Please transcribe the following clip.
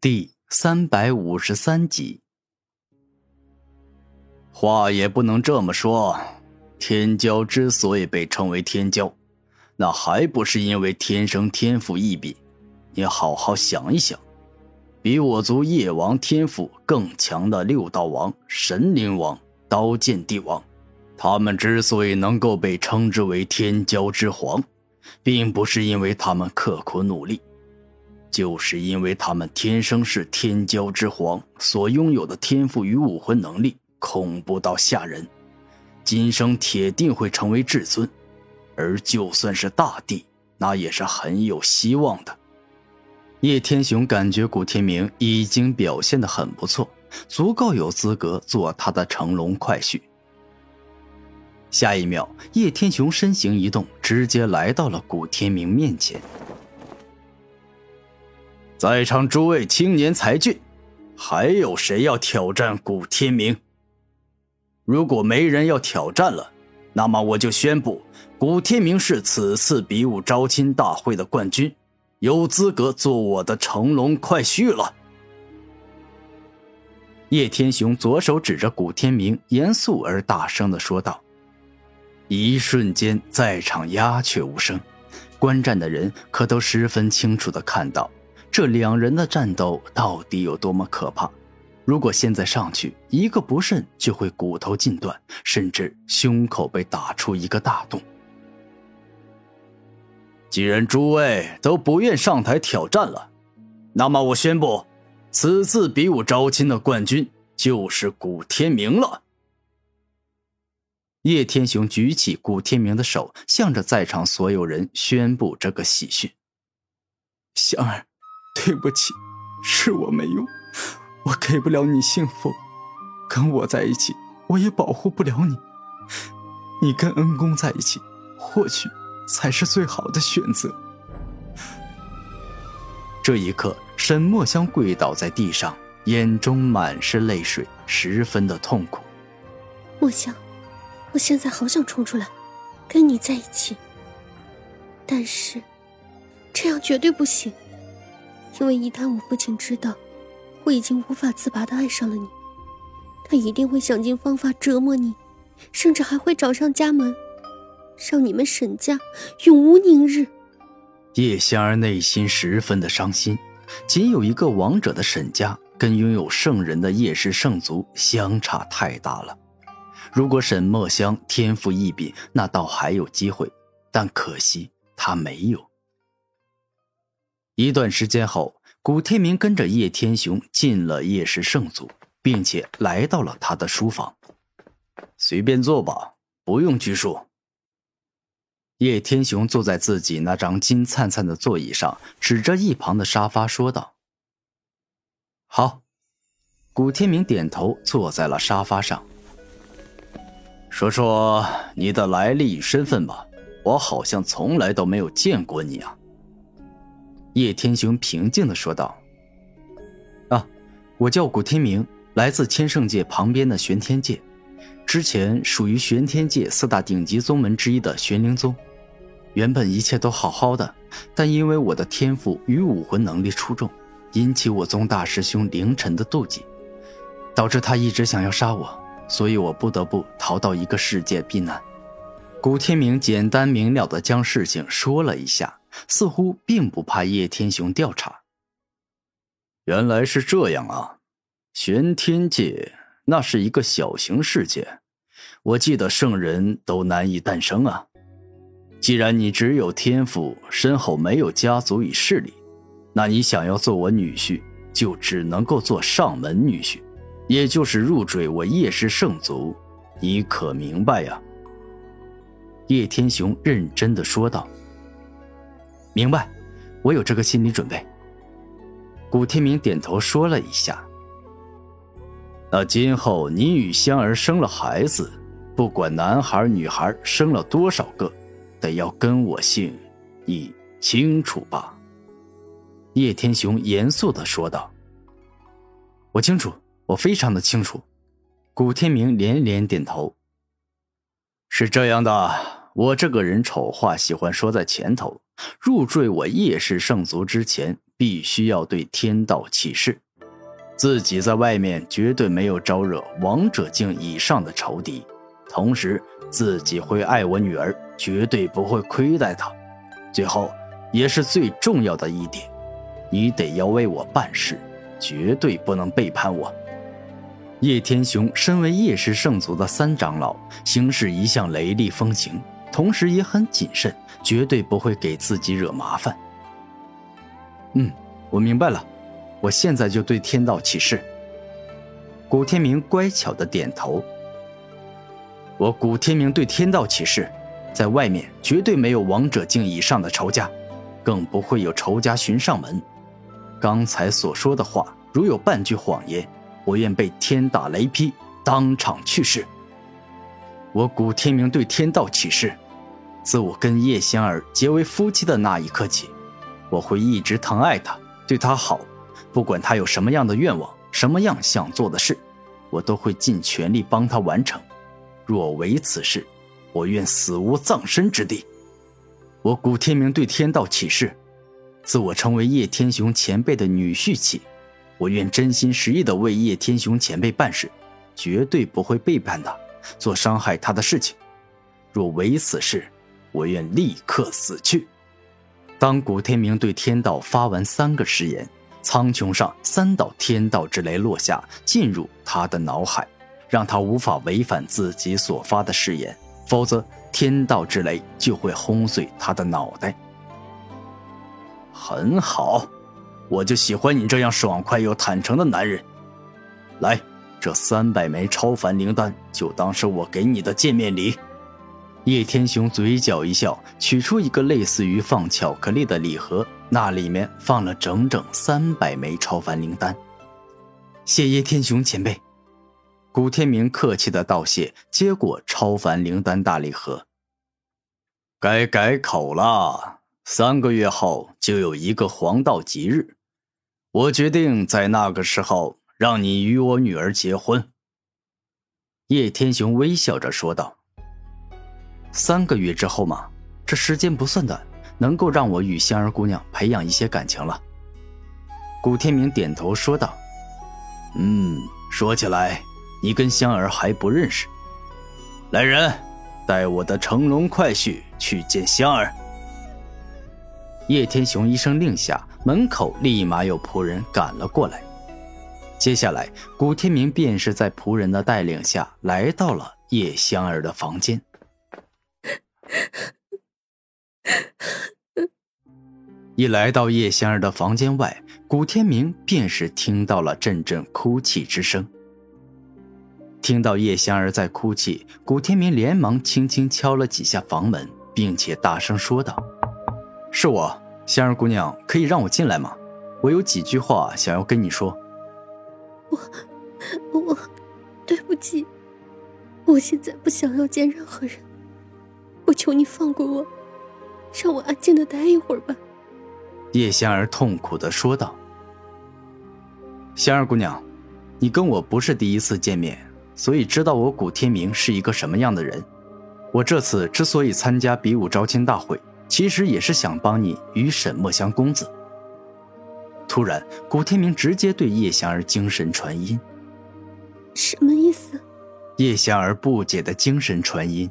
第三百五十三集。话也不能这么说，天骄之所以被称为天骄，那还不是因为天生天赋异禀？你好好想一想，比我族夜王天赋更强的六道王、神灵王、刀剑帝王，他们之所以能够被称之为天骄之皇，并不是因为他们刻苦努力。就是因为他们天生是天骄之皇，所拥有的天赋与武魂能力恐怖到吓人，今生铁定会成为至尊，而就算是大帝，那也是很有希望的。叶天雄感觉古天明已经表现的很不错，足够有资格做他的乘龙快婿。下一秒，叶天雄身形一动，直接来到了古天明面前。在场诸位青年才俊，还有谁要挑战古天明？如果没人要挑战了，那么我就宣布，古天明是此次比武招亲大会的冠军，有资格做我的乘龙快婿了。叶天雄左手指着古天明，严肃而大声的说道。一瞬间，在场鸦雀无声，观战的人可都十分清楚的看到。这两人的战斗到底有多么可怕？如果现在上去，一个不慎就会骨头尽断，甚至胸口被打出一个大洞。既然诸位都不愿上台挑战了，那么我宣布，此次比武招亲的冠军就是古天明了。叶天雄举起古天明的手，向着在场所有人宣布这个喜讯：“香儿。”对不起，是我没用，我给不了你幸福，跟我在一起，我也保护不了你。你跟恩公在一起，或许才是最好的选择。这一刻，沈墨香跪倒在地上，眼中满是泪水，十分的痛苦。墨香，我现在好想冲出来，跟你在一起，但是这样绝对不行。因为一旦我父亲知道我已经无法自拔的爱上了你，他一定会想尽方法折磨你，甚至还会找上家门，让你们沈家永无宁日。叶香儿内心十分的伤心，仅有一个王者的沈家，跟拥有圣人的叶氏圣族相差太大了。如果沈墨香天赋异禀，那倒还有机会，但可惜他没有。一段时间后，古天明跟着叶天雄进了叶氏圣族，并且来到了他的书房。随便坐吧，不用拘束。叶天雄坐在自己那张金灿灿的座椅上，指着一旁的沙发说道：“好。”古天明点头，坐在了沙发上。说说你的来历与身份吧，我好像从来都没有见过你啊。叶天雄平静的说道：“啊，我叫古天明，来自千圣界旁边的玄天界，之前属于玄天界四大顶级宗门之一的玄灵宗。原本一切都好好的，但因为我的天赋与武魂能力出众，引起我宗大师兄凌晨的妒忌，导致他一直想要杀我，所以我不得不逃到一个世界避难。”古天明简单明了的将事情说了一下。似乎并不怕叶天雄调查。原来是这样啊！玄天界那是一个小型世界，我记得圣人都难以诞生啊。既然你只有天赋，身后没有家族与势力，那你想要做我女婿，就只能够做上门女婿，也就是入赘我叶氏圣族。你可明白呀？叶天雄认真的说道。明白，我有这个心理准备。古天明点头说了一下。那今后你与香儿生了孩子，不管男孩女孩，生了多少个，得要跟我姓，你清楚吧？叶天雄严肃的说道。我清楚，我非常的清楚。古天明连连点头。是这样的，我这个人丑话喜欢说在前头。入赘我叶氏圣族之前，必须要对天道起誓，自己在外面绝对没有招惹王者境以上的仇敌，同时自己会爱我女儿，绝对不会亏待她。最后，也是最重要的一点，你得要为我办事，绝对不能背叛我。叶天雄身为叶氏圣族的三长老，行事一向雷厉风行，同时也很谨慎，绝对不会给自己惹麻烦。嗯，我明白了，我现在就对天道起誓。古天明乖巧的点头。我古天明对天道起誓，在外面绝对没有王者境以上的仇家，更不会有仇家寻上门。刚才所说的话，如有半句谎言。我愿被天打雷劈，当场去世。我古天明对天道起誓，自我跟叶仙儿结为夫妻的那一刻起，我会一直疼爱她，对她好，不管她有什么样的愿望，什么样想做的事，我都会尽全力帮她完成。若违此事，我愿死无葬身之地。我古天明对天道起誓，自我成为叶天雄前辈的女婿起。我愿真心实意的为叶天雄前辈办事，绝对不会背叛他，做伤害他的事情。若违此事，我愿立刻死去。当古天明对天道发完三个誓言，苍穹上三道天道之雷落下，进入他的脑海，让他无法违反自己所发的誓言，否则天道之雷就会轰碎他的脑袋。很好。我就喜欢你这样爽快又坦诚的男人。来，这三百枚超凡灵丹就当是我给你的见面礼。叶天雄嘴角一笑，取出一个类似于放巧克力的礼盒，那里面放了整整三百枚超凡灵丹。谢叶天雄前辈。古天明客气的道谢，接过超凡灵丹大礼盒。该改口了，三个月后就有一个黄道吉日。我决定在那个时候让你与我女儿结婚。”叶天雄微笑着说道。“三个月之后嘛，这时间不算短，能够让我与香儿姑娘培养一些感情了。”古天明点头说道。“嗯，说起来，你跟香儿还不认识。来人，带我的乘龙快婿去见香儿。”叶天雄一声令下，门口立马有仆人赶了过来。接下来，古天明便是在仆人的带领下来到了叶香儿的房间。一来到叶香儿的房间外，古天明便是听到了阵阵哭泣之声。听到叶香儿在哭泣，古天明连忙轻轻敲了几下房门，并且大声说道。是我，香儿姑娘，可以让我进来吗？我有几句话想要跟你说。我，我，对不起，我现在不想要见任何人。我求你放过我，让我安静的待一会儿吧。叶仙儿痛苦的说道。仙儿姑娘，你跟我不是第一次见面，所以知道我古天明是一个什么样的人。我这次之所以参加比武招亲大会。其实也是想帮你与沈墨香公子。突然，古天明直接对叶翔儿精神传音：“什么意思？”叶翔儿不解的精神传音：“